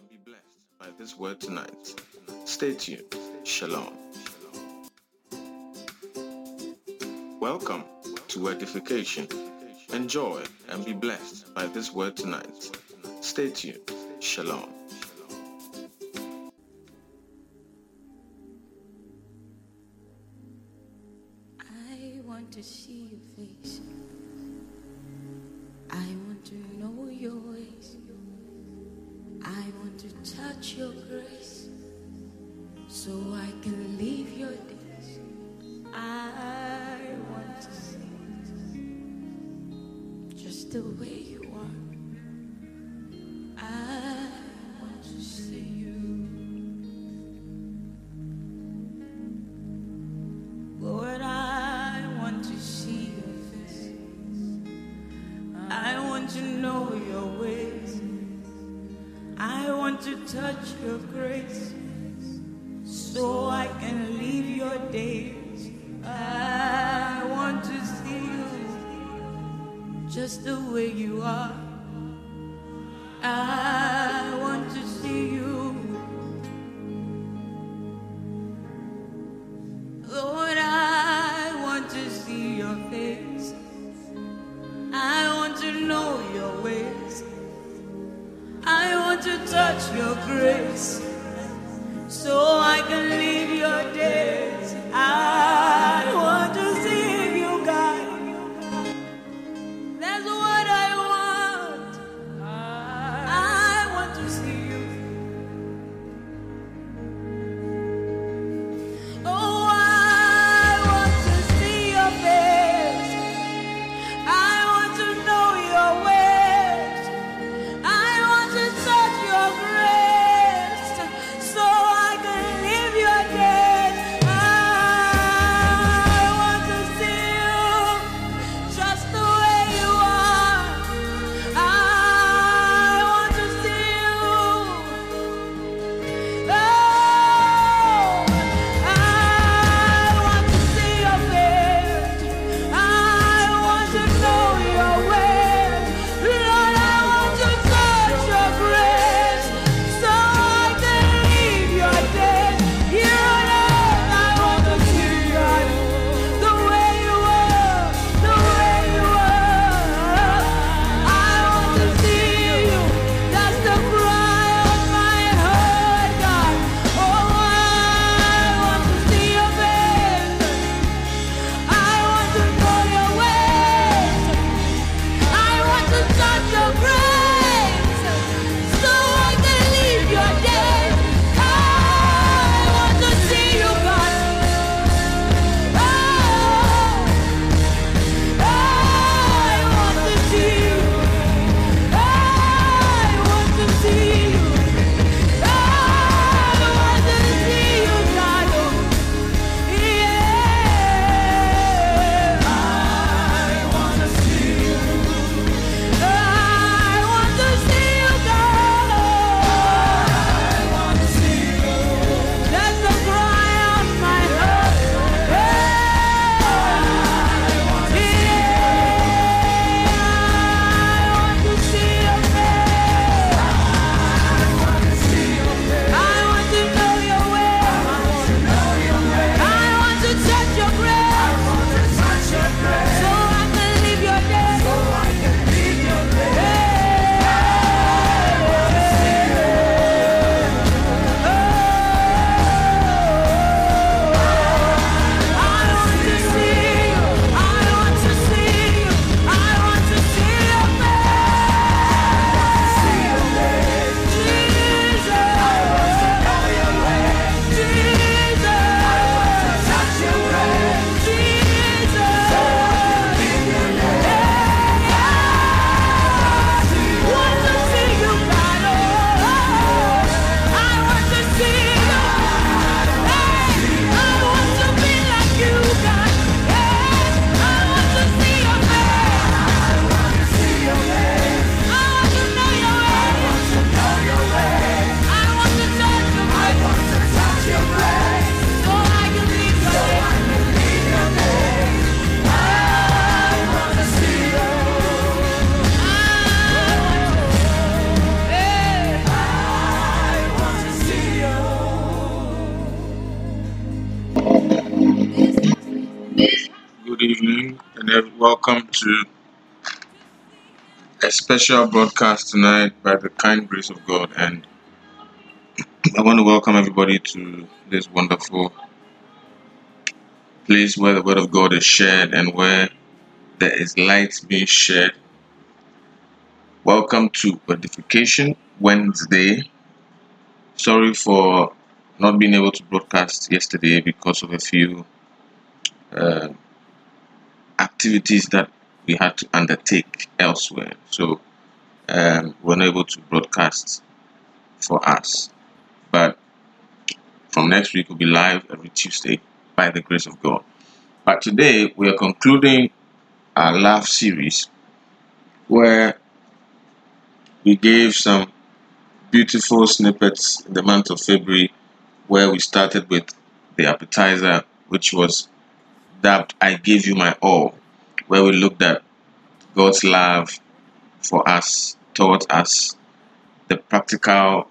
and be blessed by this word tonight. Stay tuned. Shalom. Welcome to Edification. Enjoy and be blessed by this word tonight. Stay tuned. Shalom. Special broadcast tonight by the kind grace of God. And I want to welcome everybody to this wonderful place where the Word of God is shared and where there is light being shared. Welcome to Edification Wednesday. Sorry for not being able to broadcast yesterday because of a few uh, activities that we had to undertake elsewhere. So um, we we're able to broadcast for us. But from next week, we'll be live every Tuesday by the grace of God. But today, we are concluding our love series where we gave some beautiful snippets in the month of February where we started with the appetizer, which was dubbed I Gave You My All where we looked at God's love for us, towards us, the practical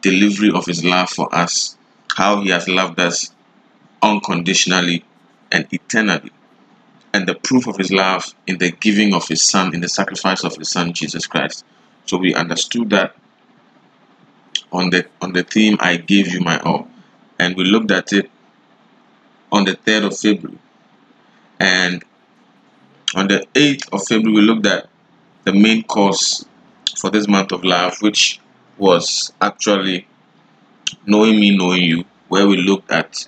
delivery of His love for us, how He has loved us unconditionally and eternally, and the proof of His love in the giving of His Son, in the sacrifice of His Son, Jesus Christ. So we understood that on the on the theme I gave you my all, and we looked at it on the third of February, and on the 8th of February, we looked at the main course for this month of love, which was actually Knowing Me, Knowing You, where we looked at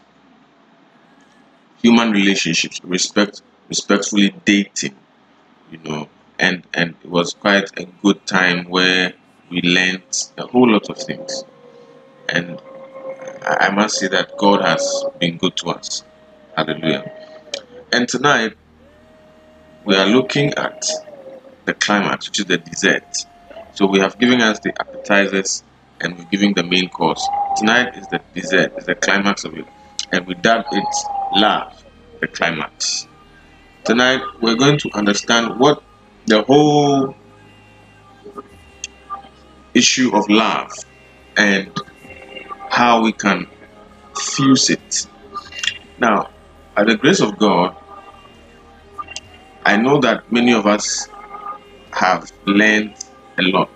human relationships, respect, respectfully dating, you know, and, and it was quite a good time where we learned a whole lot of things. And I must say that God has been good to us. Hallelujah. And tonight, we are looking at the climax, which is the dessert. So we have given us the appetizers and we're giving the main course. Tonight is the dessert, is the climax of it. And we dub it love, the climax. Tonight we're going to understand what the whole issue of love and how we can fuse it. Now, by the grace of God, I know that many of us have learned a lot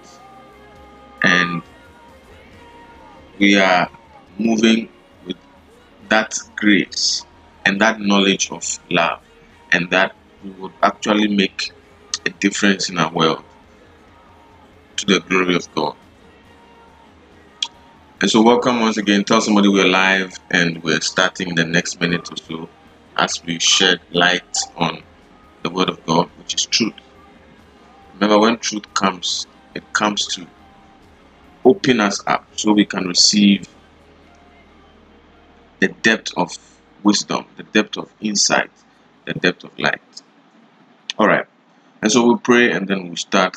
and we are moving with that grace and that knowledge of love and that we would actually make a difference in our world to the glory of God. And so, welcome once again. Tell somebody we're live and we're starting the next minute or so as we shed light on the Word of God, which is truth. Remember, when truth comes, it comes to open us up so we can receive the depth of wisdom, the depth of insight, the depth of light. All right. And so we'll pray and then we'll start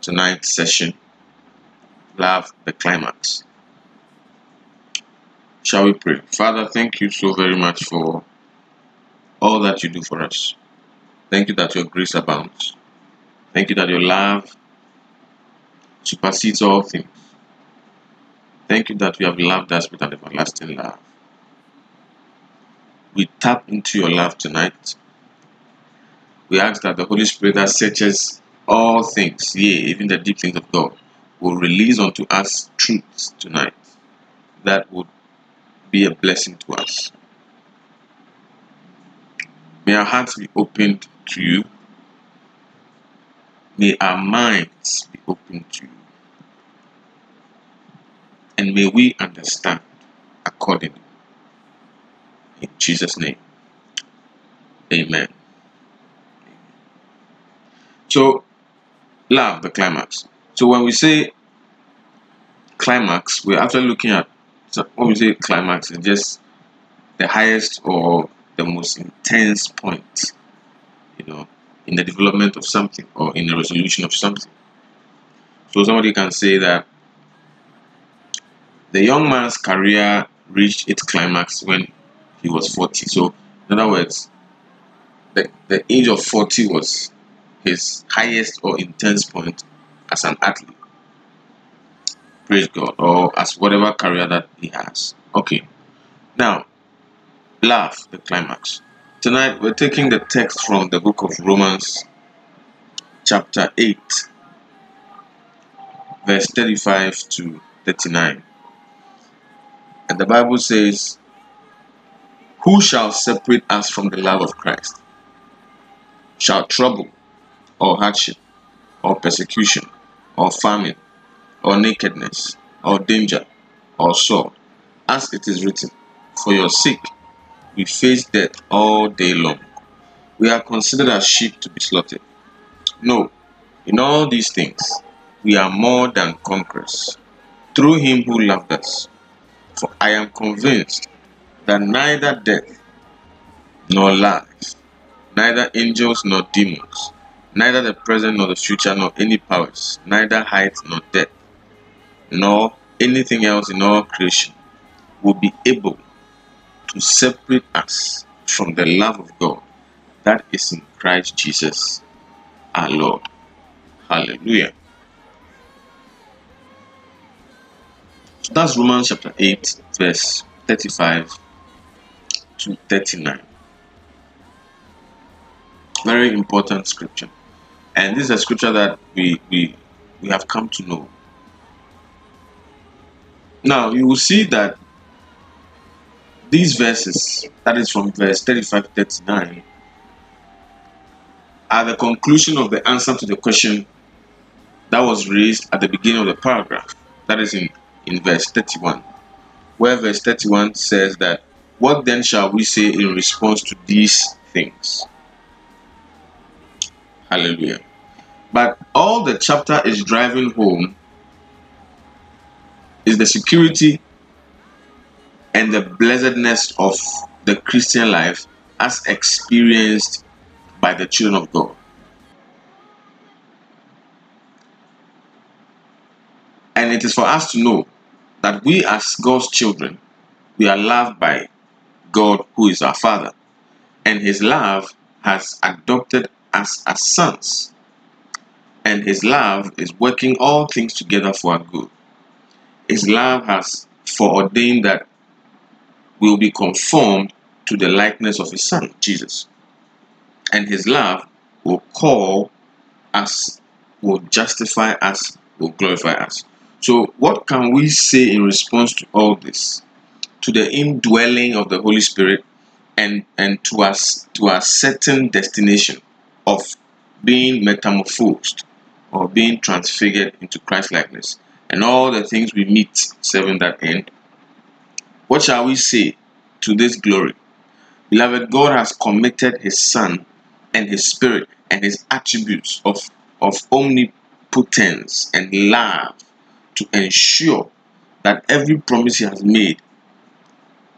tonight's session. Love the climax. Shall we pray? Father, thank you so very much for all that you do for us. Thank you that your grace abounds. Thank you that your love supersedes all things. Thank you that you have loved us with an everlasting love. We tap into your love tonight. We ask that the Holy Spirit that searches all things, yea, even the deep things of God, will release unto us truths tonight that would be a blessing to us. May our hearts be opened to you. May our minds be open to you. And may we understand accordingly. In Jesus' name. Amen. So, love, the climax. So, when we say climax, we're actually looking at, so when we say climax, it's just the highest or the most intense point, you know, in the development of something or in the resolution of something. So somebody can say that the young man's career reached its climax when he was 40. So, in other words, the, the age of 40 was his highest or intense point as an athlete. Praise God, or as whatever career that he has. Okay. Now, love, the climax. Tonight we're taking the text from the book of Romans, chapter 8, verse 35 to 39. And the Bible says, Who shall separate us from the love of Christ? Shall trouble, or hardship, or persecution, or famine, or nakedness, or danger, or sword? As it is written, For your sake we face death all day long. We are considered as sheep to be slaughtered. No, in all these things, we are more than conquerors through him who loved us. For I am convinced that neither death nor life, neither angels nor demons, neither the present nor the future, nor any powers, neither height nor depth, nor anything else in all creation will be able to separate us from the love of God that is in Christ Jesus our Lord. Hallelujah. So that's Romans chapter 8, verse 35 to 39. Very important scripture. And this is a scripture that we, we, we have come to know. Now, you will see that these verses, that is from verse 35 to 39, are the conclusion of the answer to the question that was raised at the beginning of the paragraph. That is in, in verse 31, where verse 31 says that, What then shall we say in response to these things? Hallelujah. But all the chapter is driving home is the security and the blessedness of the Christian life as experienced by the children of God. And it is for us to know that we, as God's children, we are loved by God, who is our Father. And His love has adopted us as sons. And His love is working all things together for our good. His love has foreordained that will be conformed to the likeness of His Son, Jesus. And His love will call us, will justify us, will glorify us. So, what can we say in response to all this? To the indwelling of the Holy Spirit and, and to us to a certain destination of being metamorphosed or being transfigured into Christ likeness and all the things we meet serving that end. What shall we say to this glory? Beloved, God has committed His Son and His Spirit and His attributes of, of omnipotence and love to ensure that every promise He has made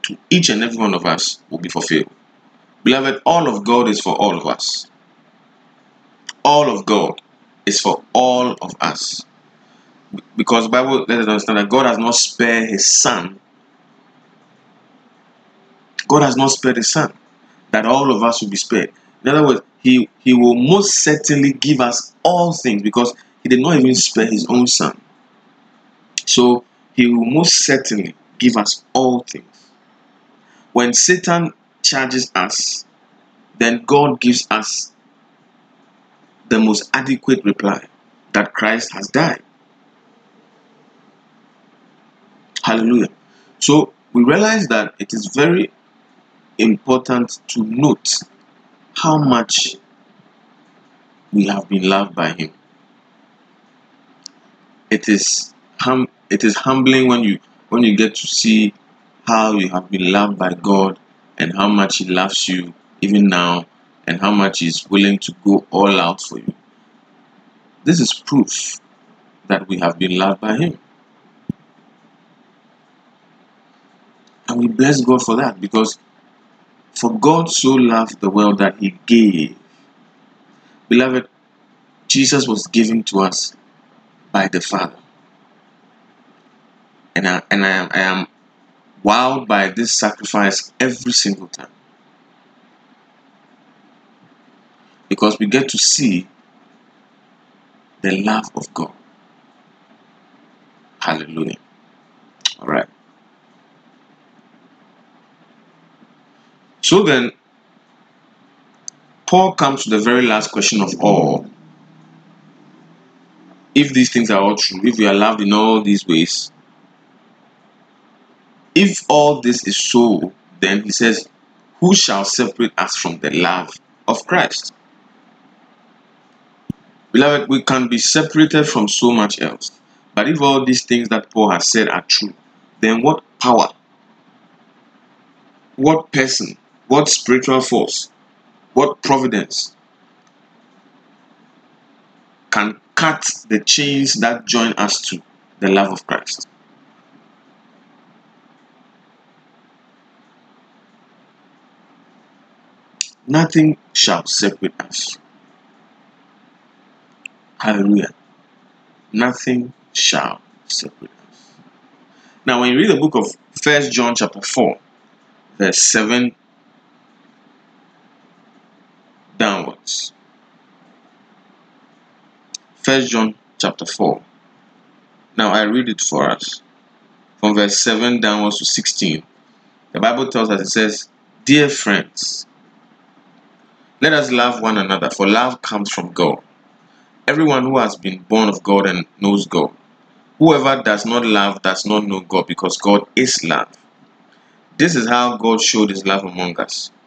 to each and every one of us will be fulfilled. Beloved, all of God is for all of us. All of God is for all of us. Because Bible let us understand that God has not spared his son. God has not spared his son. That all of us will be spared. In other words, he, he will most certainly give us all things because he did not even spare his own son. So he will most certainly give us all things. When Satan charges us, then God gives us the most adequate reply that Christ has died. Hallelujah. So we realize that it is very important to note how much we have been loved by Him. It is hum- it is humbling when you when you get to see how you have been loved by God and how much He loves you even now and how much He's willing to go all out for you. This is proof that we have been loved by Him. And we bless God for that because for God so loved the world that He gave. Beloved, Jesus was given to us by the Father. And I, and I am, I am wowed by this sacrifice every single time. Because we get to see the love of God. Hallelujah. All right. So then, Paul comes to the very last question of all. If these things are all true, if we are loved in all these ways, if all this is so, then he says, Who shall separate us from the love of Christ? Beloved, we can be separated from so much else. But if all these things that Paul has said are true, then what power, what person, what spiritual force, what providence can cut the chains that join us to the love of Christ? Nothing shall separate us. Hallelujah. Nothing shall separate us. Now, when you read the book of First John chapter 4, verse 7 downwards. First John chapter 4. Now I read it for us. From verse 7 downwards to 16. The Bible tells us it says, Dear friends, let us love one another, for love comes from God. Everyone who has been born of God and knows God. Whoever does not love does not know God, because God is love. This is how God showed his love among us.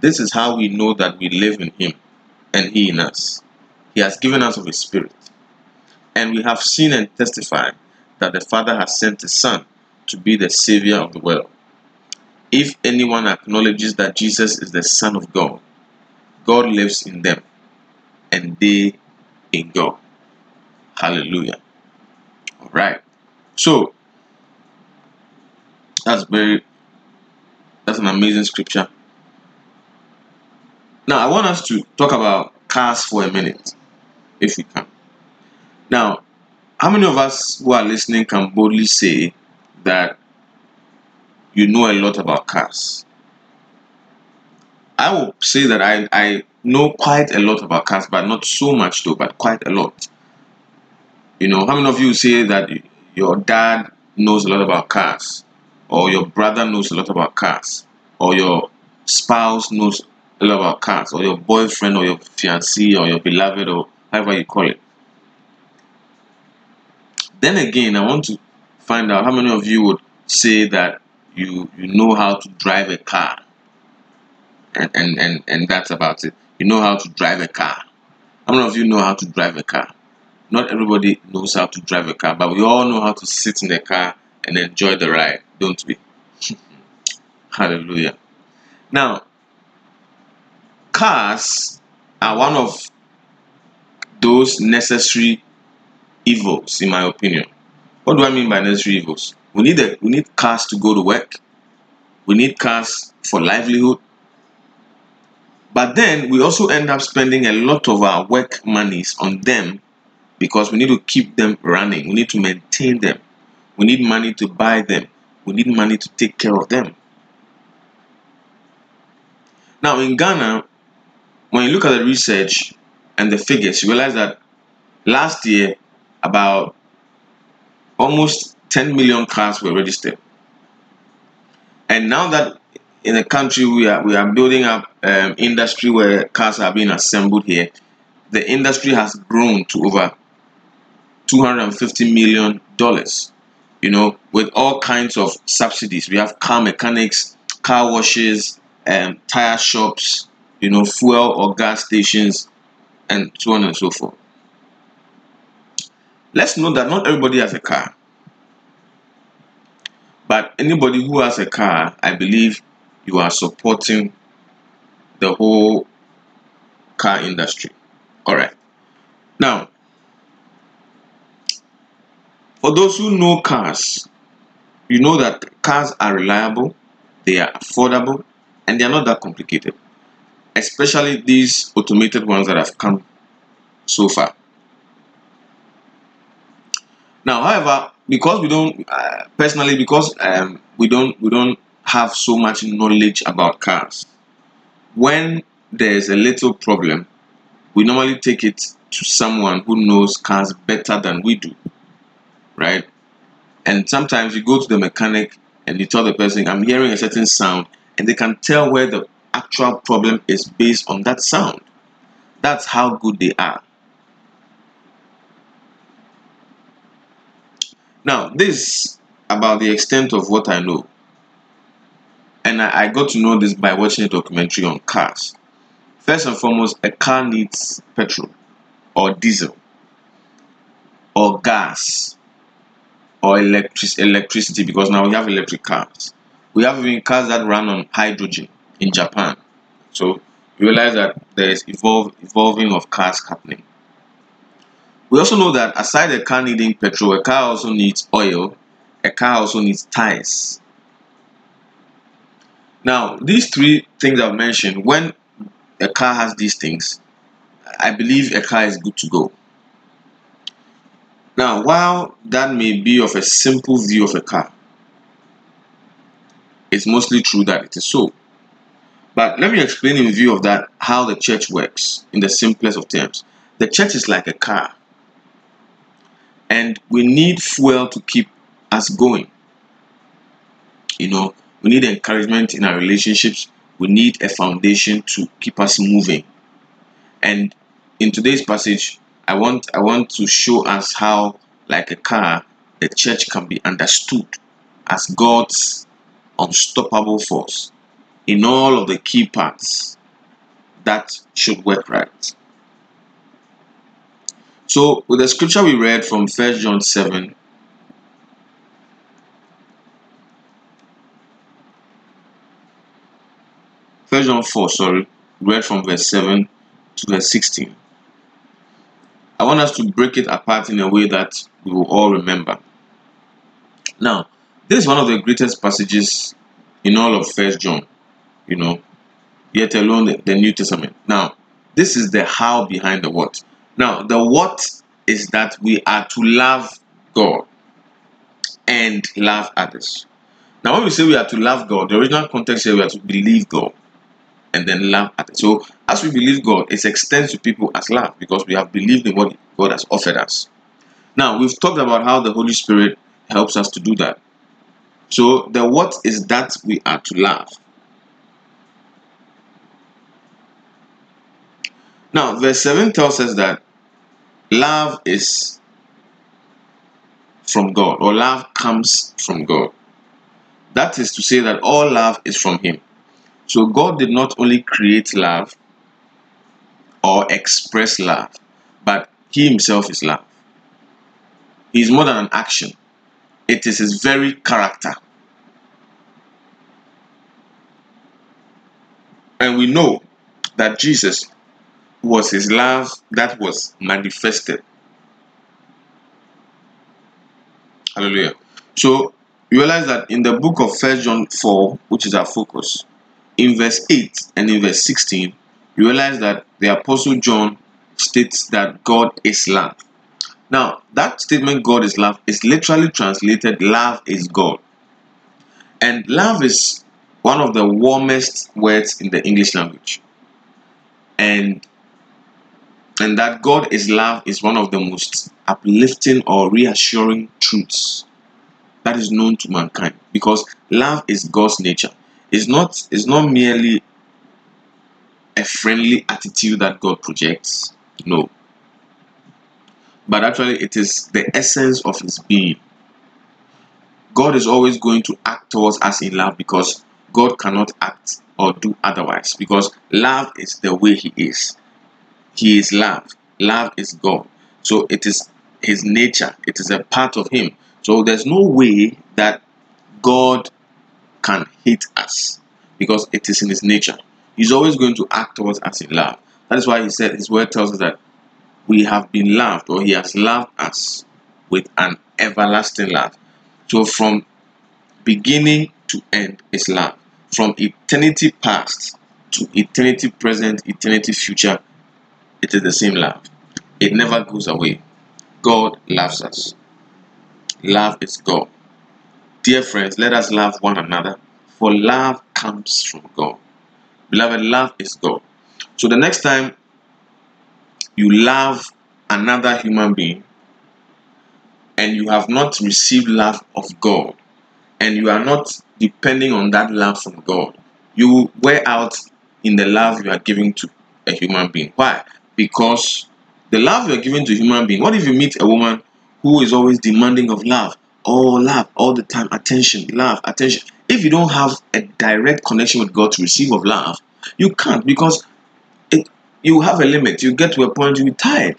This is how we know that we live in him and he in us. He has given us of his spirit. And we have seen and testified that the Father has sent his Son to be the Savior of the world. If anyone acknowledges that Jesus is the Son of God, God lives in them and they in God. Hallelujah. All right. So that's very that's an amazing scripture. Now I want us to talk about cars for a minute, if we can. Now, how many of us who are listening can boldly say that you know a lot about cars? I will say that I, I know quite a lot about cars, but not so much though, but quite a lot. You know, how many of you say that your dad knows a lot about cars, or your brother knows a lot about cars, or your spouse knows a lot about cars, or your boyfriend, or your fiancé, or your beloved, or however you call it? Then again, I want to find out how many of you would say that you you know how to drive a car, and and and, and that's about it. You know how to drive a car. How many of you know how to drive a car? Not everybody knows how to drive a car, but we all know how to sit in a car and enjoy the ride, don't we? Hallelujah. Now, cars are one of those necessary evils, in my opinion. What do I mean by necessary evils? We need a, we need cars to go to work. We need cars for livelihood. But then we also end up spending a lot of our work monies on them because we need to keep them running. We need to maintain them. We need money to buy them. We need money to take care of them. Now, in Ghana, when you look at the research and the figures, you realize that last year, about almost 10 million cars were registered. And now that in the country we are we are building up um, industry where cars are being assembled here, the industry has grown to over 250 million dollars. You know, with all kinds of subsidies. We have car mechanics, car washes, um, tire shops, you know, fuel or gas stations, and so on and so forth. Let's note that not everybody has a car. But anybody who has a car, I believe you are supporting the whole car industry. All right. Now, for those who know cars, you know that cars are reliable, they are affordable, and they are not that complicated. Especially these automated ones that have come so far. Now, however, because we don't uh, personally, because um, we don't we don't have so much knowledge about cars, when there's a little problem, we normally take it to someone who knows cars better than we do, right? And sometimes you go to the mechanic and you tell the person, I'm hearing a certain sound, and they can tell where the actual problem is based on that sound. That's how good they are. Now, this about the extent of what I know. And I, I got to know this by watching a documentary on cars. First and foremost, a car needs petrol or diesel or gas or electric electricity because now we have electric cars. We have even cars that run on hydrogen in Japan. So you realize that there is evolve, evolving of cars happening. We also know that aside a car needing petrol, a car also needs oil, a car also needs tires. Now, these three things I've mentioned, when a car has these things, I believe a car is good to go. Now, while that may be of a simple view of a car, it's mostly true that it is so. But let me explain in view of that how the church works in the simplest of terms. The church is like a car and we need fuel to keep us going. You know, we need encouragement in our relationships, we need a foundation to keep us moving. And in today's passage, I want I want to show us how, like a car, the church can be understood as God's unstoppable force in all of the key parts that should work right. So, with the scripture we read from 1 John 7, First John 4, sorry, read from verse 7 to verse 16. I want us to break it apart in a way that we will all remember. Now, this is one of the greatest passages in all of First John, you know, yet alone the, the New Testament. Now, this is the how behind the what. Now, the what is that we are to love God and love others. Now, when we say we are to love God, the original context here we are to believe God and then love others. So, as we believe God, it extends to people as love because we have believed in what God has offered us. Now, we've talked about how the Holy Spirit helps us to do that. So, the what is that we are to love. Now, verse 7 tells us that love is from God, or love comes from God. That is to say that all love is from Him. So God did not only create love or express love, but He Himself is love. He is more than an action, it is His very character. And we know that Jesus was his love that was manifested. Hallelujah. So you realize that in the book of First John 4, which is our focus, in verse 8 and in verse 16, you realize that the Apostle John states that God is love. Now, that statement, God is love, is literally translated love is God. And love is one of the warmest words in the English language. And and that God is love is one of the most uplifting or reassuring truths that is known to mankind because love is God's nature. It's not it's not merely a friendly attitude that God projects. No. But actually it is the essence of his being. God is always going to act towards us in love because God cannot act or do otherwise because love is the way he is. He is love. Love is God. So it is his nature. It is a part of him. So there's no way that God can hate us because it is in his nature. He's always going to act towards us in love. That is why he said his word tells us that we have been loved or he has loved us with an everlasting love. So from beginning to end is love. From eternity past, to eternity present, eternity future, it is the same love. It never goes away. God loves us. Love is God. Dear friends, let us love one another, for love comes from God. Beloved, love is God. So the next time you love another human being and you have not received love of God and you are not depending on that love from God, you wear out in the love you are giving to a human being. Why? Because the love you are giving to human being, what if you meet a woman who is always demanding of love? Oh, love all the time, attention, love, attention. If you don't have a direct connection with God to receive of love, you can't because it, you have a limit. You get to a point you be tired.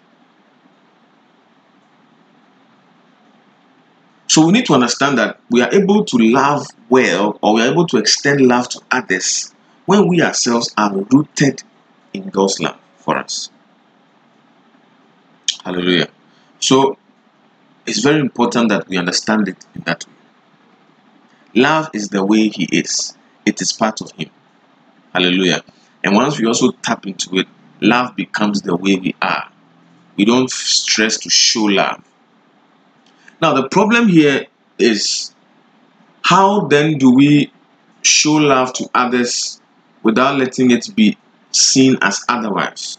So we need to understand that we are able to love well or we are able to extend love to others when we ourselves are rooted in God's love for us. Hallelujah. So it's very important that we understand it in that way. Love is the way He is, it is part of Him. Hallelujah. And once we also tap into it, love becomes the way we are. We don't stress to show love. Now, the problem here is how then do we show love to others without letting it be seen as otherwise?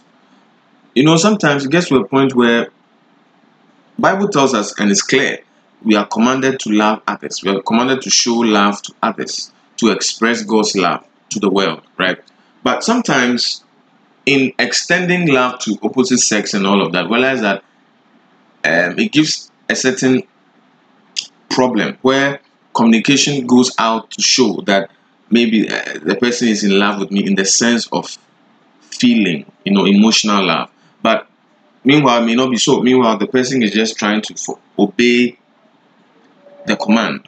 You know, sometimes it gets to a point where Bible tells us, and it's clear, we are commanded to love others. We are commanded to show love to others, to express God's love to the world, right? But sometimes, in extending love to opposite sex and all of that, realize that um, it gives a certain problem where communication goes out to show that maybe uh, the person is in love with me in the sense of feeling, you know, emotional love. But meanwhile, may not be so. Meanwhile, the person is just trying to fo- obey the command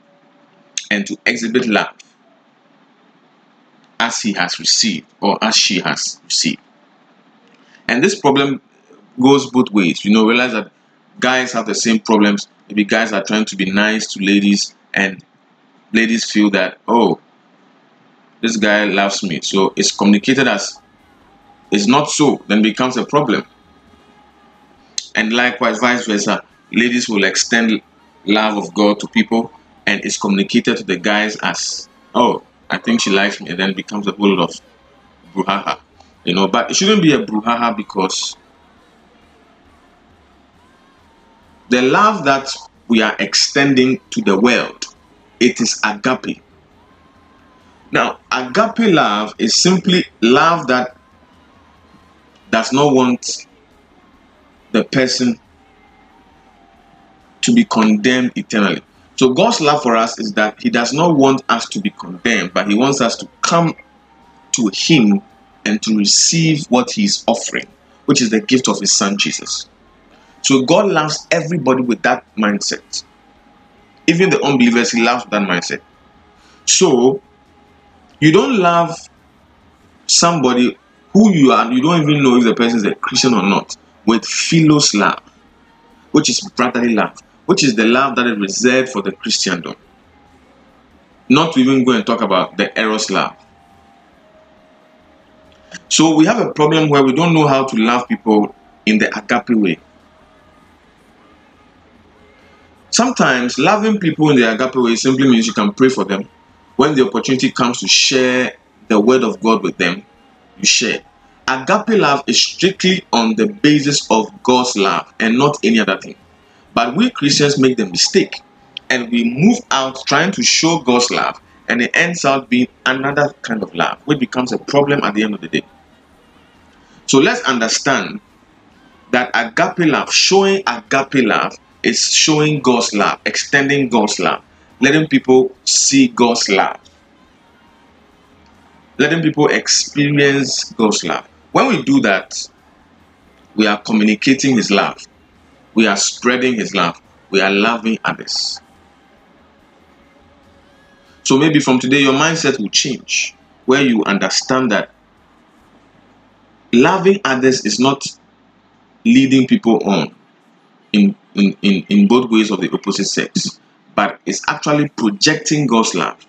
and to exhibit love as he has received or as she has received. And this problem goes both ways. You know, realize that guys have the same problems. Maybe guys are trying to be nice to ladies, and ladies feel that, oh, this guy loves me. So it's communicated as it's not so, then becomes a problem. And likewise, vice versa, ladies will extend love of God to people, and it's communicated to the guys as, oh, I think she likes me, and then becomes a whole lot of brouhaha. You know, but it shouldn't be a brouhaha because the love that we are extending to the world, it is agape. Now, agape love is simply love that does not want the person to be condemned eternally. So, God's love for us is that He does not want us to be condemned, but He wants us to come to Him and to receive what He is offering, which is the gift of His Son Jesus. So, God loves everybody with that mindset. Even the unbelievers, He loves that mindset. So, you don't love somebody who you are, you don't even know if the person is a Christian or not, with philos love, which is brotherly love, which is the love that is reserved for the Christendom. Not to even go and talk about the eros love. So we have a problem where we don't know how to love people in the agape way. Sometimes loving people in the agape way simply means you can pray for them. When the opportunity comes to share the word of God with them, you share. Agape love is strictly on the basis of God's love and not any other thing. But we Christians make the mistake and we move out trying to show God's love, and it ends out being another kind of love, which becomes a problem at the end of the day. So let's understand that agape love, showing agape love, is showing God's love, extending God's love, letting people see God's love, letting people experience God's love. When we do that, we are communicating His love, we are spreading His love, we are loving others. So maybe from today, your mindset will change where you understand that loving others is not leading people on in, in, in, in both ways of the opposite sex, but it's actually projecting God's love.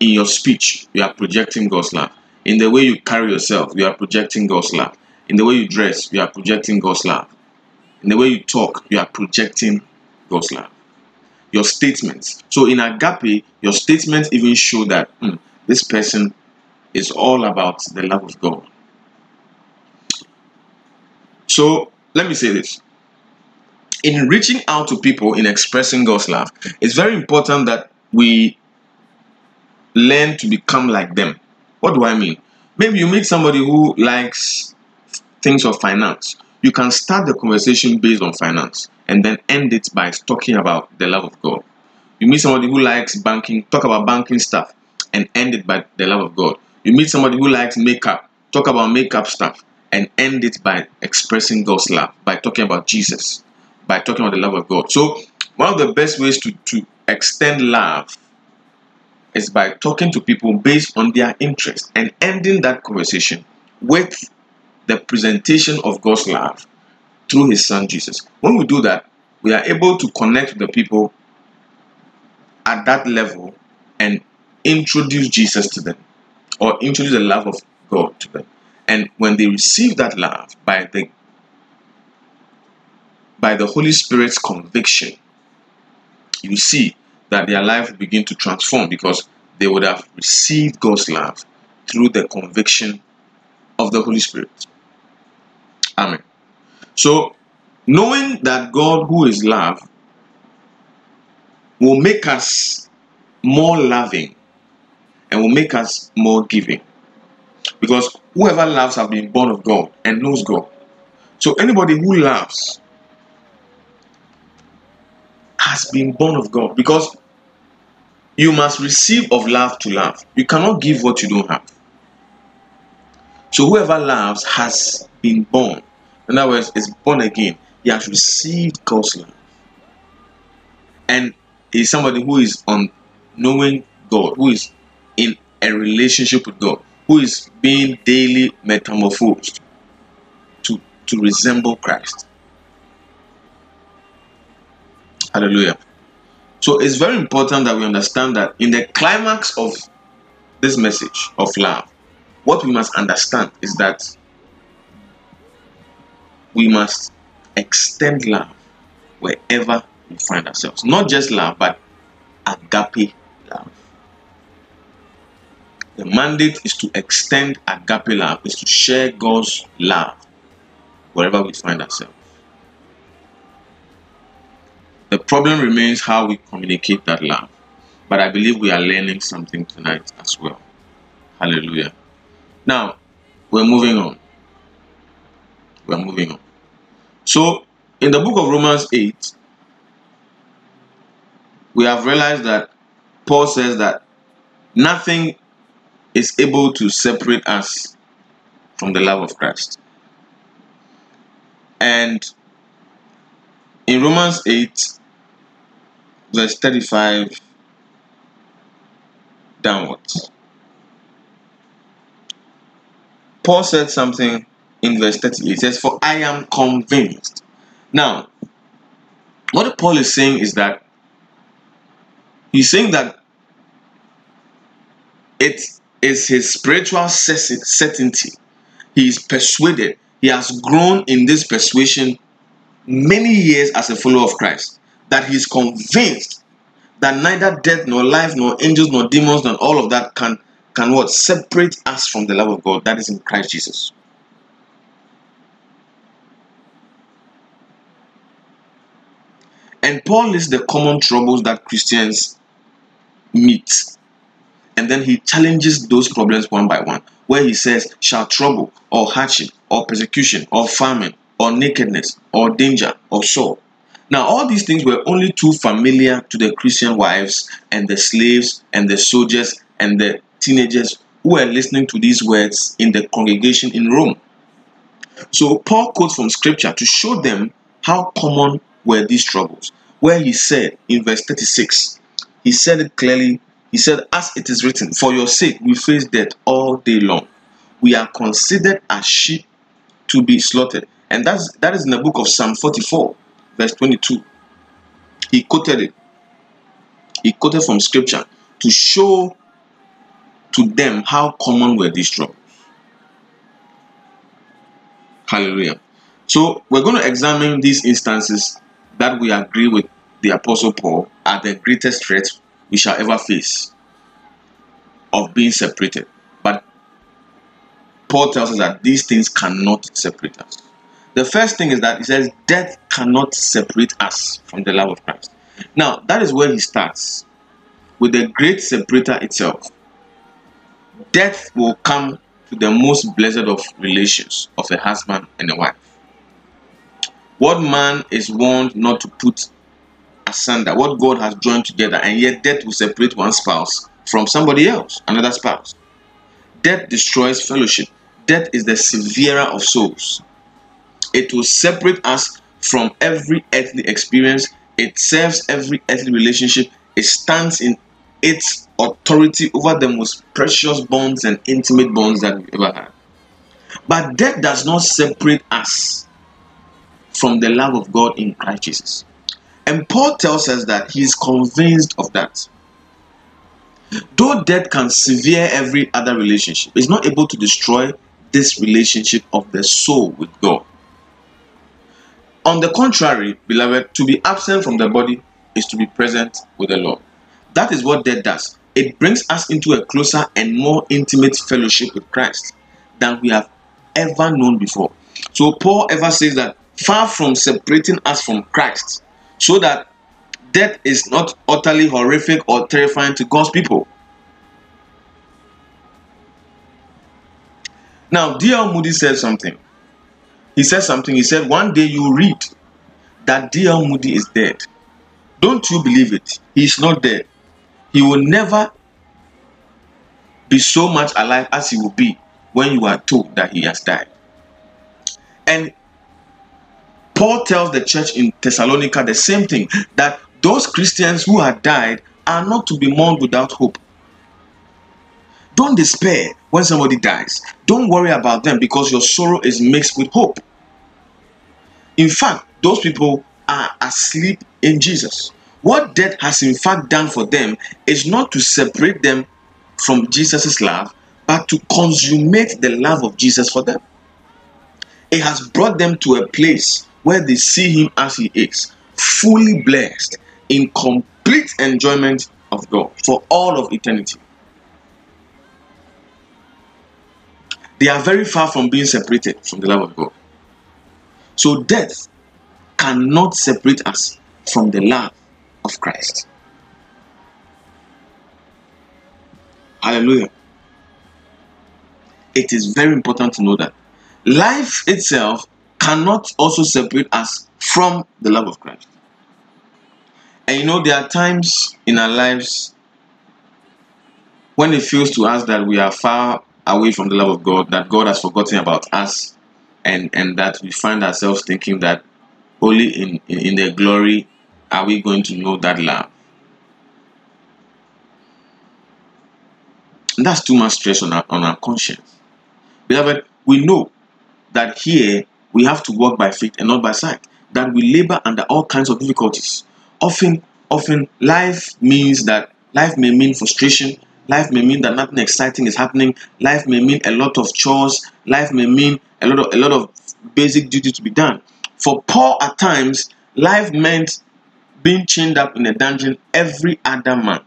In your speech, you are projecting God's love. In the way you carry yourself, you are projecting God's love. In the way you dress, you are projecting God's love. In the way you talk, you are projecting God's love. Your statements. So in agape, your statements even show that hmm, this person is all about the love of God. So let me say this. In reaching out to people, in expressing God's love, it's very important that we learn to become like them. What do I mean? Maybe you meet somebody who likes things of finance. You can start the conversation based on finance and then end it by talking about the love of God. You meet somebody who likes banking, talk about banking stuff and end it by the love of God. You meet somebody who likes makeup, talk about makeup stuff and end it by expressing God's love, by talking about Jesus, by talking about the love of God. So, one of the best ways to, to extend love is by talking to people based on their interest and ending that conversation with the presentation of God's love through His Son Jesus. When we do that, we are able to connect with the people at that level and introduce Jesus to them or introduce the love of God to them. And when they receive that love by the by the Holy Spirit's conviction, you see that their life will begin to transform because they would have received God's love through the conviction of the Holy Spirit. Amen. So, knowing that God, who is love, will make us more loving and will make us more giving. Because whoever loves have been born of God and knows God. So, anybody who loves has been born of God because you must receive of love to love. You cannot give what you don't have. So whoever loves has been born. In other words, is born again. He has received God's love. And is somebody who is on knowing God, who is in a relationship with God, who is being daily metamorphosed to, to resemble Christ. Hallelujah. So it's very important that we understand that in the climax of this message of love, what we must understand is that we must extend love wherever we find ourselves. Not just love, but agape love. The mandate is to extend agape love, is to share God's love wherever we find ourselves. The problem remains how we communicate that love. But I believe we are learning something tonight as well. Hallelujah. Now, we're moving on. We're moving on. So, in the book of Romans 8, we have realized that Paul says that nothing is able to separate us from the love of Christ. And in Romans 8, verse 35 downwards. Paul said something in verse 38. He says, For I am convinced. Now, what Paul is saying is that he's saying that it is his spiritual certainty. He is persuaded. He has grown in this persuasion many years as a follower of Christ that he is convinced that neither death nor life nor angels nor demons nor all of that can can what separate us from the love of God that is in Christ Jesus. And Paul lists the common troubles that Christians meet. And then he challenges those problems one by one, where he says, Shall trouble, or hardship, or persecution, or famine, or nakedness, or danger, or sword now, all these things were only too familiar to the Christian wives and the slaves and the soldiers and the teenagers who were listening to these words in the congregation in Rome. So, Paul quotes from scripture to show them how common were these troubles. Where he said in verse 36, he said it clearly. He said, As it is written, For your sake we face death all day long. We are considered as sheep to be slaughtered. And that's that is in the book of Psalm 44 verse 22. He quoted it. He quoted from scripture to show to them how common were these troubles. Hallelujah. So we're going to examine these instances that we agree with the Apostle Paul are the greatest threat we shall ever face of being separated. But Paul tells us that these things cannot separate us. The first thing is that he says death cannot separate us from the love of Christ. Now, that is where he starts with the great separator itself. Death will come to the most blessed of relations of a husband and a wife. What man is warned not to put asunder, what God has joined together, and yet death will separate one spouse from somebody else, another spouse. Death destroys fellowship. Death is the severer of souls. It will separate us from every earthly experience. It serves every earthly relationship. It stands in its authority over the most precious bonds and intimate bonds that we've ever had. But death does not separate us from the love of God in Christ Jesus. And Paul tells us that he is convinced of that. Though death can sever every other relationship, it's not able to destroy this relationship of the soul with God. On the contrary, beloved, to be absent from the body is to be present with the Lord. That is what death does. It brings us into a closer and more intimate fellowship with Christ than we have ever known before. So, Paul ever says that far from separating us from Christ, so that death is not utterly horrific or terrifying to God's people. Now, D.L. Moody said something. He said something. He said, One day you read that D.L. Moody is dead. Don't you believe it? He is not dead. He will never be so much alive as he will be when you are told that he has died. And Paul tells the church in Thessalonica the same thing that those Christians who have died are not to be mourned without hope. Don't despair when somebody dies. Don't worry about them because your sorrow is mixed with hope. In fact, those people are asleep in Jesus. What death has in fact done for them is not to separate them from Jesus' love, but to consummate the love of Jesus for them. It has brought them to a place where they see Him as He is, fully blessed, in complete enjoyment of God for all of eternity. They are very far from being separated from the love of God. So, death cannot separate us from the love of Christ. Hallelujah. It is very important to know that life itself cannot also separate us from the love of Christ. And you know, there are times in our lives when it feels to us that we are far away from the love of God, that God has forgotten about us, and, and that we find ourselves thinking that only in, in, in the glory are we going to know that love. And that's too much stress on our, on our conscience. Beloved, we know that here we have to walk by faith and not by sight, that we labor under all kinds of difficulties. Often, often life means that life may mean frustration, life may mean that nothing exciting is happening, life may mean a lot of chores, life may mean a lot of a lot of basic duty to be done. For Paul at times, life meant being chained up in a dungeon every other month,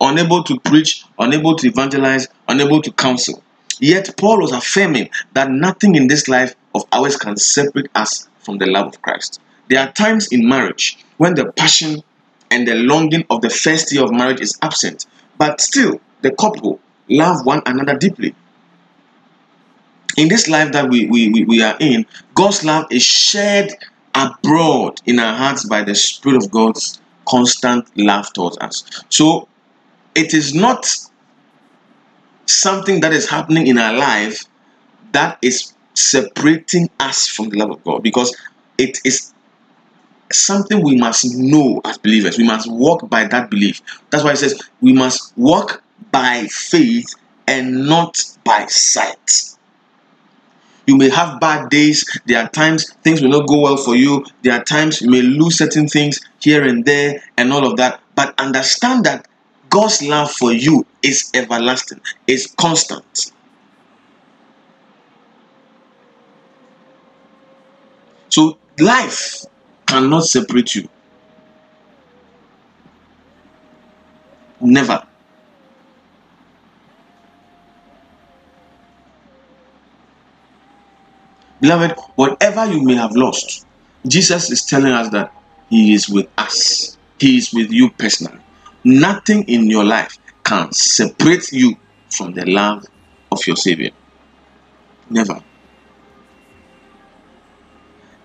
unable to preach, unable to evangelize, unable to counsel. Yet Paul was affirming that nothing in this life of ours can separate us from the love of Christ. There are times in marriage when the passion and the longing of the first year of marriage is absent, but still the couple love one another deeply. In this life that we, we, we, are in, God's love is shared abroad in our hearts by the Spirit of God's constant love towards us. So it is not something that is happening in our life that is separating us from the love of God because it is something we must know as believers. We must walk by that belief. That's why it says we must walk by faith and not by sight. You may have bad days. There are times things will not go well for you. There are times you may lose certain things here and there and all of that. But understand that God's love for you is everlasting, is constant. So life cannot separate you. Never. Beloved, whatever you may have lost, Jesus is telling us that He is with us. He is with you personally. Nothing in your life can separate you from the love of your Savior. Never.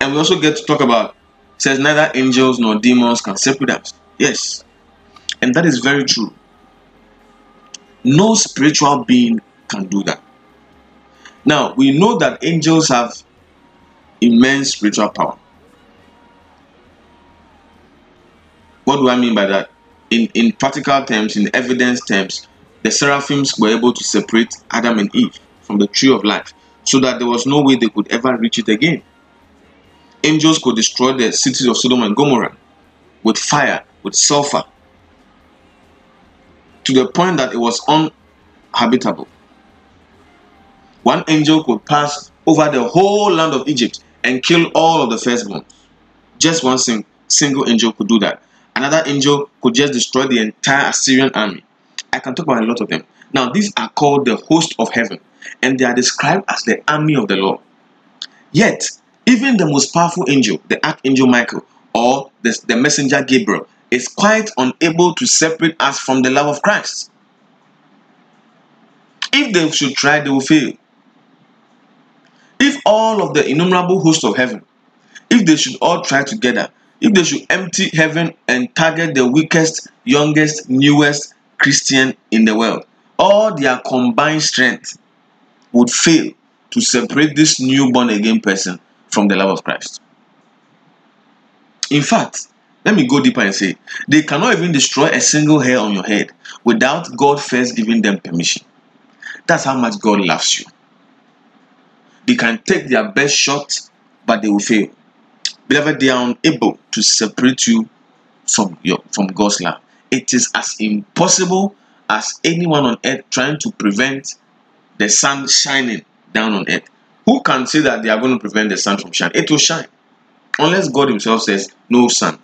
And we also get to talk about says neither angels nor demons can separate us. Yes. And that is very true. No spiritual being can do that. Now, we know that angels have immense spiritual power. What do I mean by that? In, in practical terms, in evidence terms, the seraphims were able to separate Adam and Eve from the tree of life so that there was no way they could ever reach it again. Angels could destroy the cities of Sodom and Gomorrah with fire, with sulfur, to the point that it was uninhabitable. One angel could pass over the whole land of Egypt and kill all of the firstborn. Just one sing, single angel could do that. Another angel could just destroy the entire Assyrian army. I can talk about a lot of them. Now, these are called the host of heaven, and they are described as the army of the Lord. Yet, even the most powerful angel, the archangel Michael, or the, the messenger Gabriel, is quite unable to separate us from the love of Christ. If they should try, they will fail. If all of the innumerable hosts of heaven, if they should all try together, if they should empty heaven and target the weakest, youngest, newest Christian in the world, all their combined strength would fail to separate this new born again person from the love of Christ. In fact, let me go deeper and say they cannot even destroy a single hair on your head without God first giving them permission. That's how much God loves you. They can take their best shot, but they will fail. Beloved, they are unable to separate you from your from God's love. It is as impossible as anyone on earth trying to prevent the sun shining down on earth. Who can say that they are going to prevent the sun from shining? It will shine. Unless God Himself says, no sun.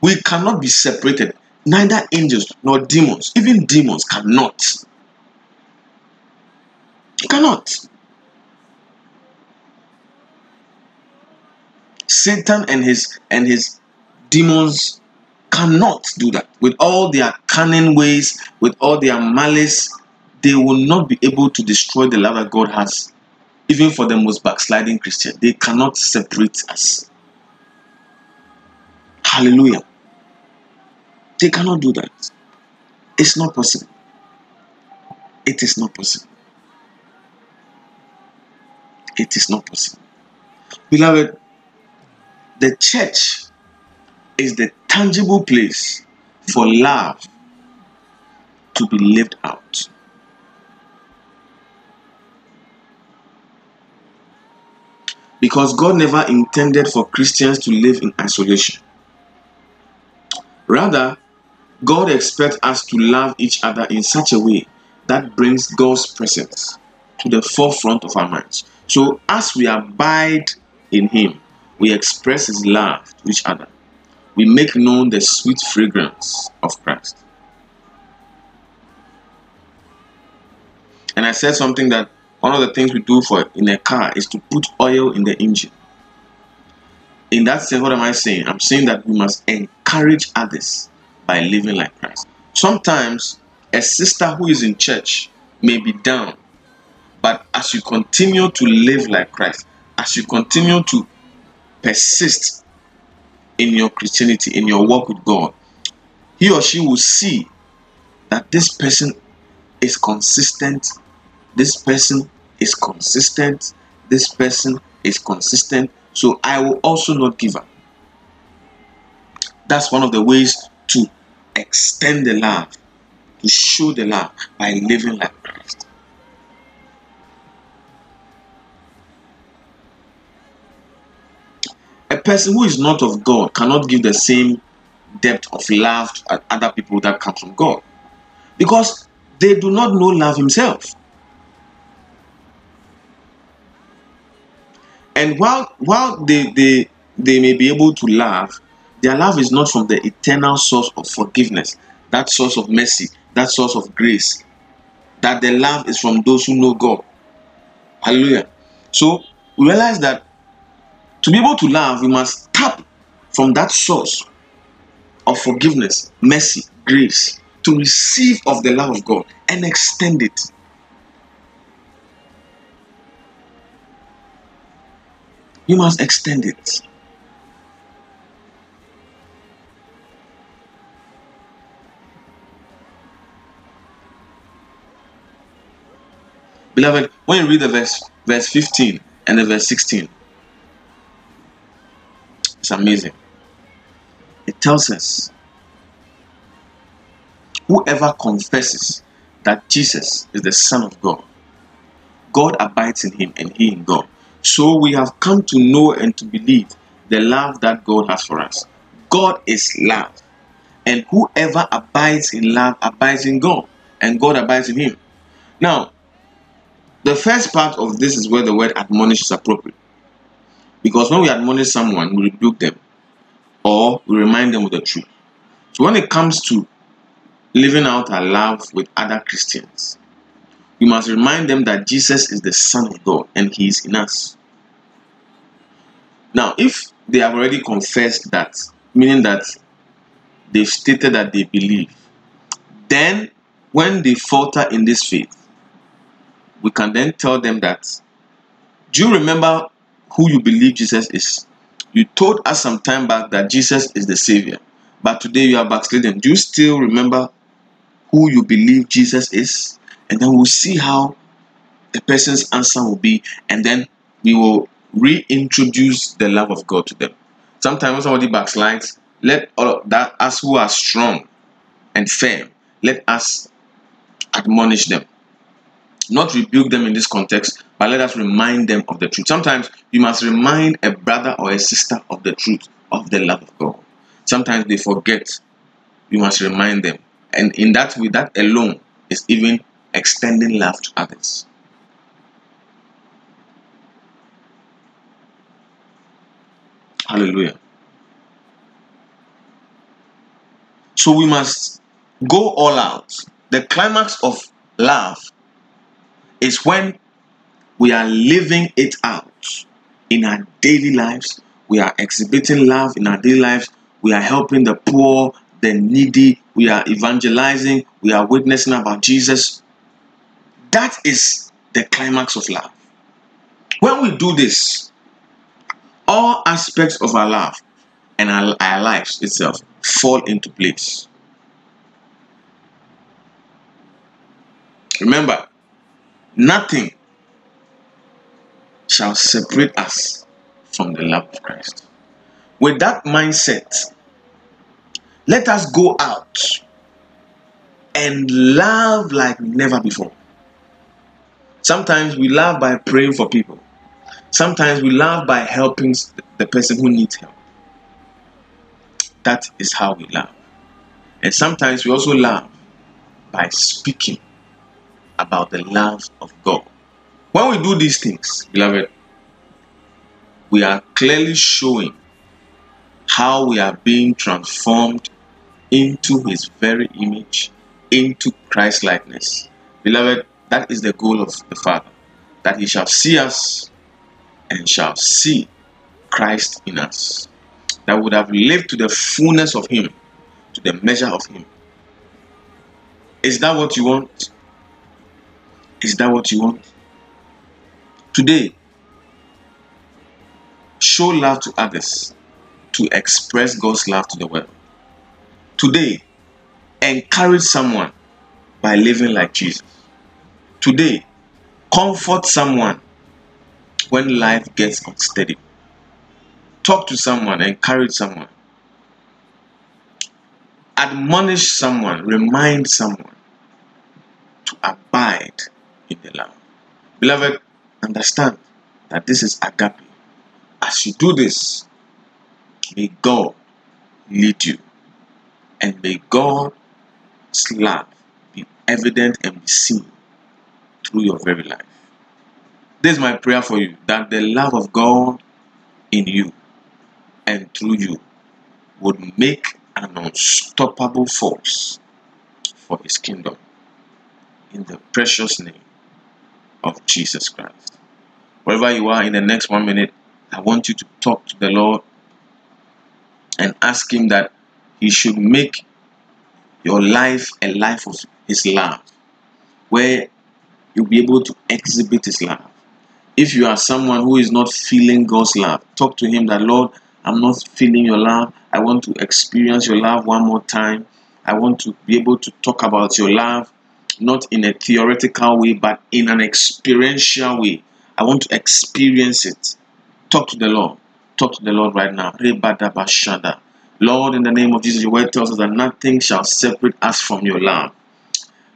We cannot be separated. Neither angels nor demons, even demons, cannot. Cannot. Satan and his and his demons cannot do that. With all their cunning ways, with all their malice, they will not be able to destroy the love that God has, even for the most backsliding Christian. They cannot separate us. Hallelujah. They cannot do that. It's not possible. It is not possible. It is not possible. Beloved, the church is the tangible place for love to be lived out. Because God never intended for Christians to live in isolation. Rather, God expects us to love each other in such a way that brings God's presence to the forefront of our minds. So, as we abide in Him, we express His love to each other. We make known the sweet fragrance of Christ. And I said something that one of the things we do for in a car is to put oil in the engine. In that sense, what am I saying? I'm saying that we must encourage others by living like Christ. Sometimes a sister who is in church may be down, but as you continue to live like Christ, as you continue to persist in your Christianity, in your walk with God, he or she will see that this person is consistent, this person is consistent, this person is consistent, so I will also not give up. That's one of the ways to extend the love, to show the love by living like Christ. A person who is not of God cannot give the same depth of love to other people that come from God because they do not know love himself. And while while they they they may be able to love, their love is not from the eternal source of forgiveness, that source of mercy, that source of grace. That the love is from those who know God. Hallelujah. So realize that to be able to love, we must tap from that source of forgiveness, mercy, grace to receive of the love of God and extend it. You must extend it. Beloved, when you read the verse verse 15 and the verse 16, it's amazing. It tells us whoever confesses that Jesus is the Son of God, God abides in him and he in God. So we have come to know and to believe the love that God has for us. God is love. And whoever abides in love abides in God, and God abides in him. Now, the first part of this is where the word admonish is appropriate. Because when we admonish someone, we rebuke them or we remind them of the truth. So when it comes to living out our love with other Christians, we must remind them that Jesus is the Son of God and He is in us. Now, if they have already confessed that, meaning that they've stated that they believe, then when they falter in this faith, we can then tell them that do you remember who you believe Jesus is? You told us some time back that Jesus is the Savior, but today you are backslidden. Do you still remember who you believe Jesus is? And then we'll see how the person's answer will be, and then we will reintroduce the love of God to them. Sometimes when somebody backslides, let all of that us who are strong and firm, let us admonish them not rebuke them in this context, but let us remind them of the truth. Sometimes you must remind a brother or a sister of the truth of the love of God. Sometimes they forget. You must remind them. And in that way, that alone is even extending love to others. Hallelujah. So we must go all out. The climax of love is when we are living it out in our daily lives. We are exhibiting love in our daily lives. We are helping the poor, the needy. We are evangelizing. We are witnessing about Jesus. That is the climax of love. When we do this, all aspects of our life and our, our lives itself fall into place. Remember, nothing shall separate us from the love of Christ. With that mindset, let us go out and love like never before. Sometimes we love by praying for people. Sometimes we love by helping the person who needs help. That is how we love. And sometimes we also love by speaking about the love of God. When we do these things, beloved, we are clearly showing how we are being transformed into His very image, into Christ likeness. Beloved, that is the goal of the Father, that He shall see us and shall see Christ in us, that would have lived to the fullness of Him, to the measure of Him. Is that what you want? Is that what you want? Today, show love to others to express God's love to the world. Today, encourage someone by living like Jesus. Today, comfort someone when life gets unsteady. Talk to someone, encourage someone. Admonish someone, remind someone to abide in the love. Beloved, understand that this is agape. As you do this, may God lead you and may God's love be evident and be seen through your very life. This is my prayer for you that the love of God in you and through you would make an unstoppable force for his kingdom in the precious name of Jesus Christ. Wherever you are in the next one minute, I want you to talk to the Lord and ask Him that He should make your life a life of His love, where you'll be able to exhibit His love. If you are someone who is not feeling God's love, talk to Him that, Lord, I'm not feeling your love. I want to experience your love one more time. I want to be able to talk about your love, not in a theoretical way, but in an experiential way. I want to experience it. Talk to the Lord. Talk to the Lord right now. Lord, in the name of Jesus, your word tells us that nothing shall separate us from your love.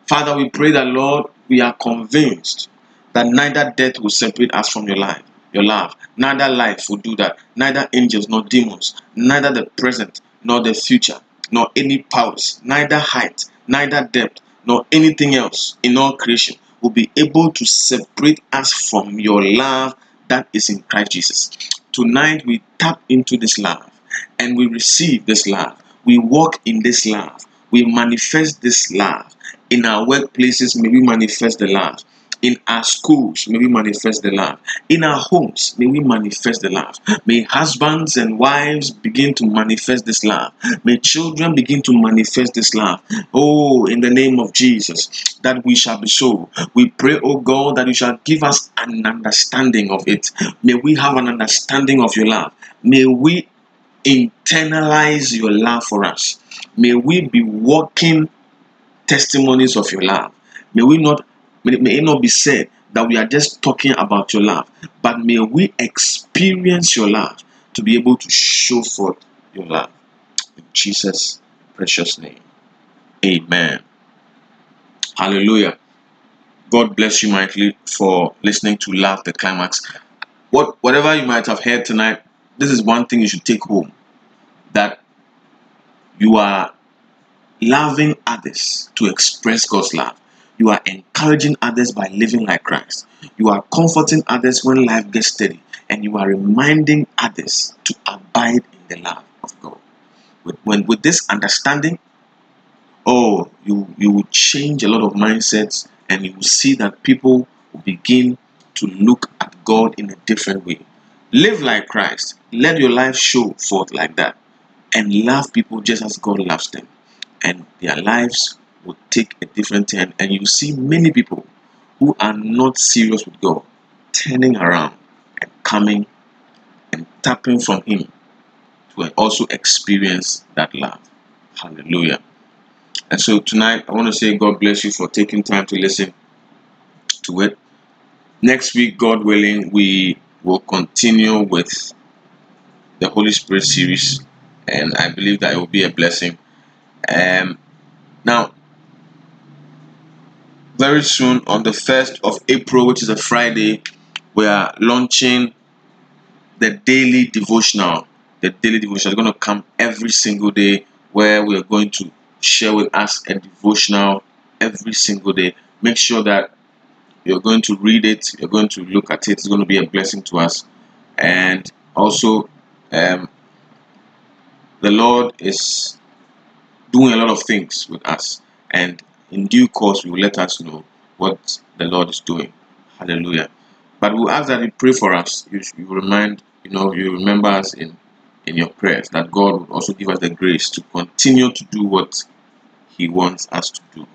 Father, we pray that, Lord, we are convinced that neither death will separate us from your life, your love. Neither life will do that. Neither angels nor demons, neither the present nor the future, nor any powers, neither height, neither depth, nor anything else in all creation will be able to separate us from your love that is in Christ Jesus. Tonight we tap into this love and we receive this love. We walk in this love. We manifest this love. In our workplaces, may we manifest the love. In our schools, may we manifest the love. In our homes, may we manifest the love. May husbands and wives begin to manifest this love. May children begin to manifest this love. Oh, in the name of Jesus, that we shall be so. We pray, oh God, that you shall give us an understanding of it. May we have an understanding of your love. May we internalize your love for us. May we be walking testimonies of your love. May we not may it not be said that we are just talking about your love, but may we experience your love to be able to show forth your love. In Jesus' precious name. Amen. Hallelujah. God bless you mightily for listening to Love the Climax. What whatever you might have heard tonight, this is one thing you should take home. That you are loving others to express God's love. You are encouraging others by living like Christ. You are comforting others when life gets steady. And you are reminding others to abide in the love of God. With, when, with this understanding, oh, you, you will change a lot of mindsets and you will see that people will begin to look at God in a different way. Live like Christ. Let your life show forth like that. And love people just as God loves them. And their lives will take a different turn. And you see many people who are not serious with God turning around and coming and tapping from Him to also experience that love. Hallelujah. And so tonight, I want to say God bless you for taking time to listen to it. Next week, God willing, we will continue with the Holy Spirit series, and I believe that it will be a blessing. Um, now, very soon on the 1st of April, which is a Friday, we are launching the daily devotional. The daily devotional is going to come every single day where we are going to share with us a devotional every single day. Make sure that you're going to read it, you're going to look at it, it's going to be a blessing to us. And also, um, the Lord is doing a lot of things with us. And in due course, we will let us know what the Lord is doing. Hallelujah. But we ask that you pray for us. You, you remind, you know, you remember us in, in your prayers that God will also give us the grace to continue to do what He wants us to do.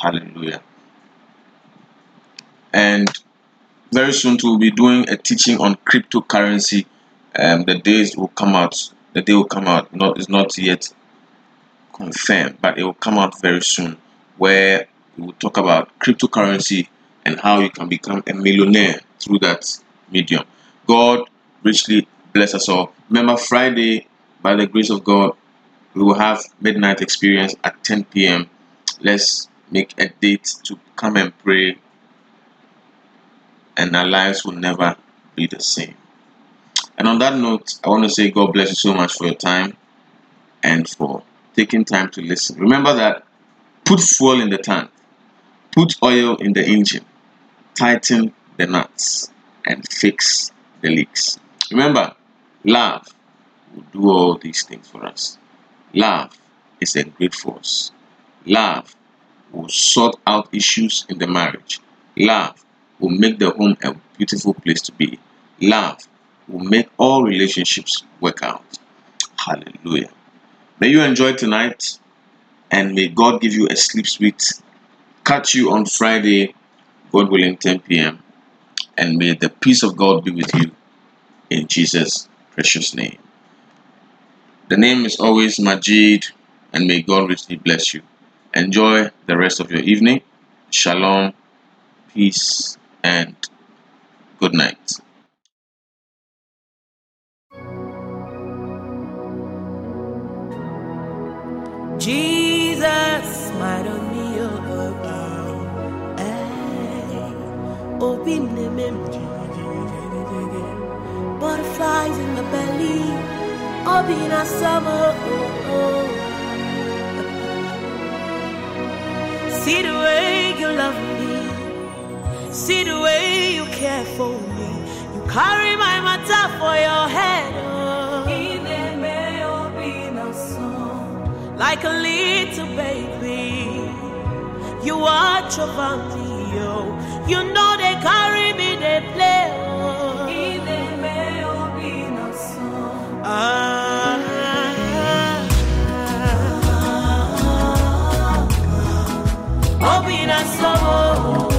Hallelujah. And very soon we'll be doing a teaching on cryptocurrency. Um, the days will come out. The day will come out. Not is not yet confirmed, but it will come out very soon. Where we will talk about cryptocurrency and how you can become a millionaire through that medium. God richly bless us all. Remember, Friday, by the grace of God, we will have midnight experience at 10 p.m. Let's make a date to come and pray, and our lives will never be the same. And on that note, I want to say God bless you so much for your time and for taking time to listen. Remember that put fuel in the tank, put oil in the engine, tighten the nuts and fix the leaks. Remember, love will do all these things for us. Love is a great force. Love will sort out issues in the marriage. Love will make the home a beautiful place to be. Love will make all relationships work out. Hallelujah. May you enjoy tonight and may God give you a sleep sweet. Catch you on Friday, God willing, 10 p.m. And may the peace of God be with you in Jesus' precious name. The name is always Majeed, and may God richly bless you. Enjoy the rest of your evening. Shalom, peace, and good night. Jesus, eh, open the mem- butterflies in the belly, open a summer. Oh, oh. See the way you love me, see the way you care for me. You carry my matter for your head. Oh. like a little baby. You watch over me, oh. You know they carry me, they play, oh. Ah. ah, ah, ah. Obina sabo,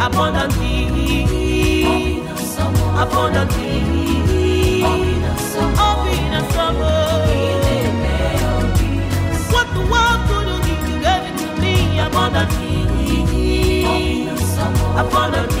abundantly. Abundantly. Irene What the world couldn't give you, gave it to me abundantly. Abundantly.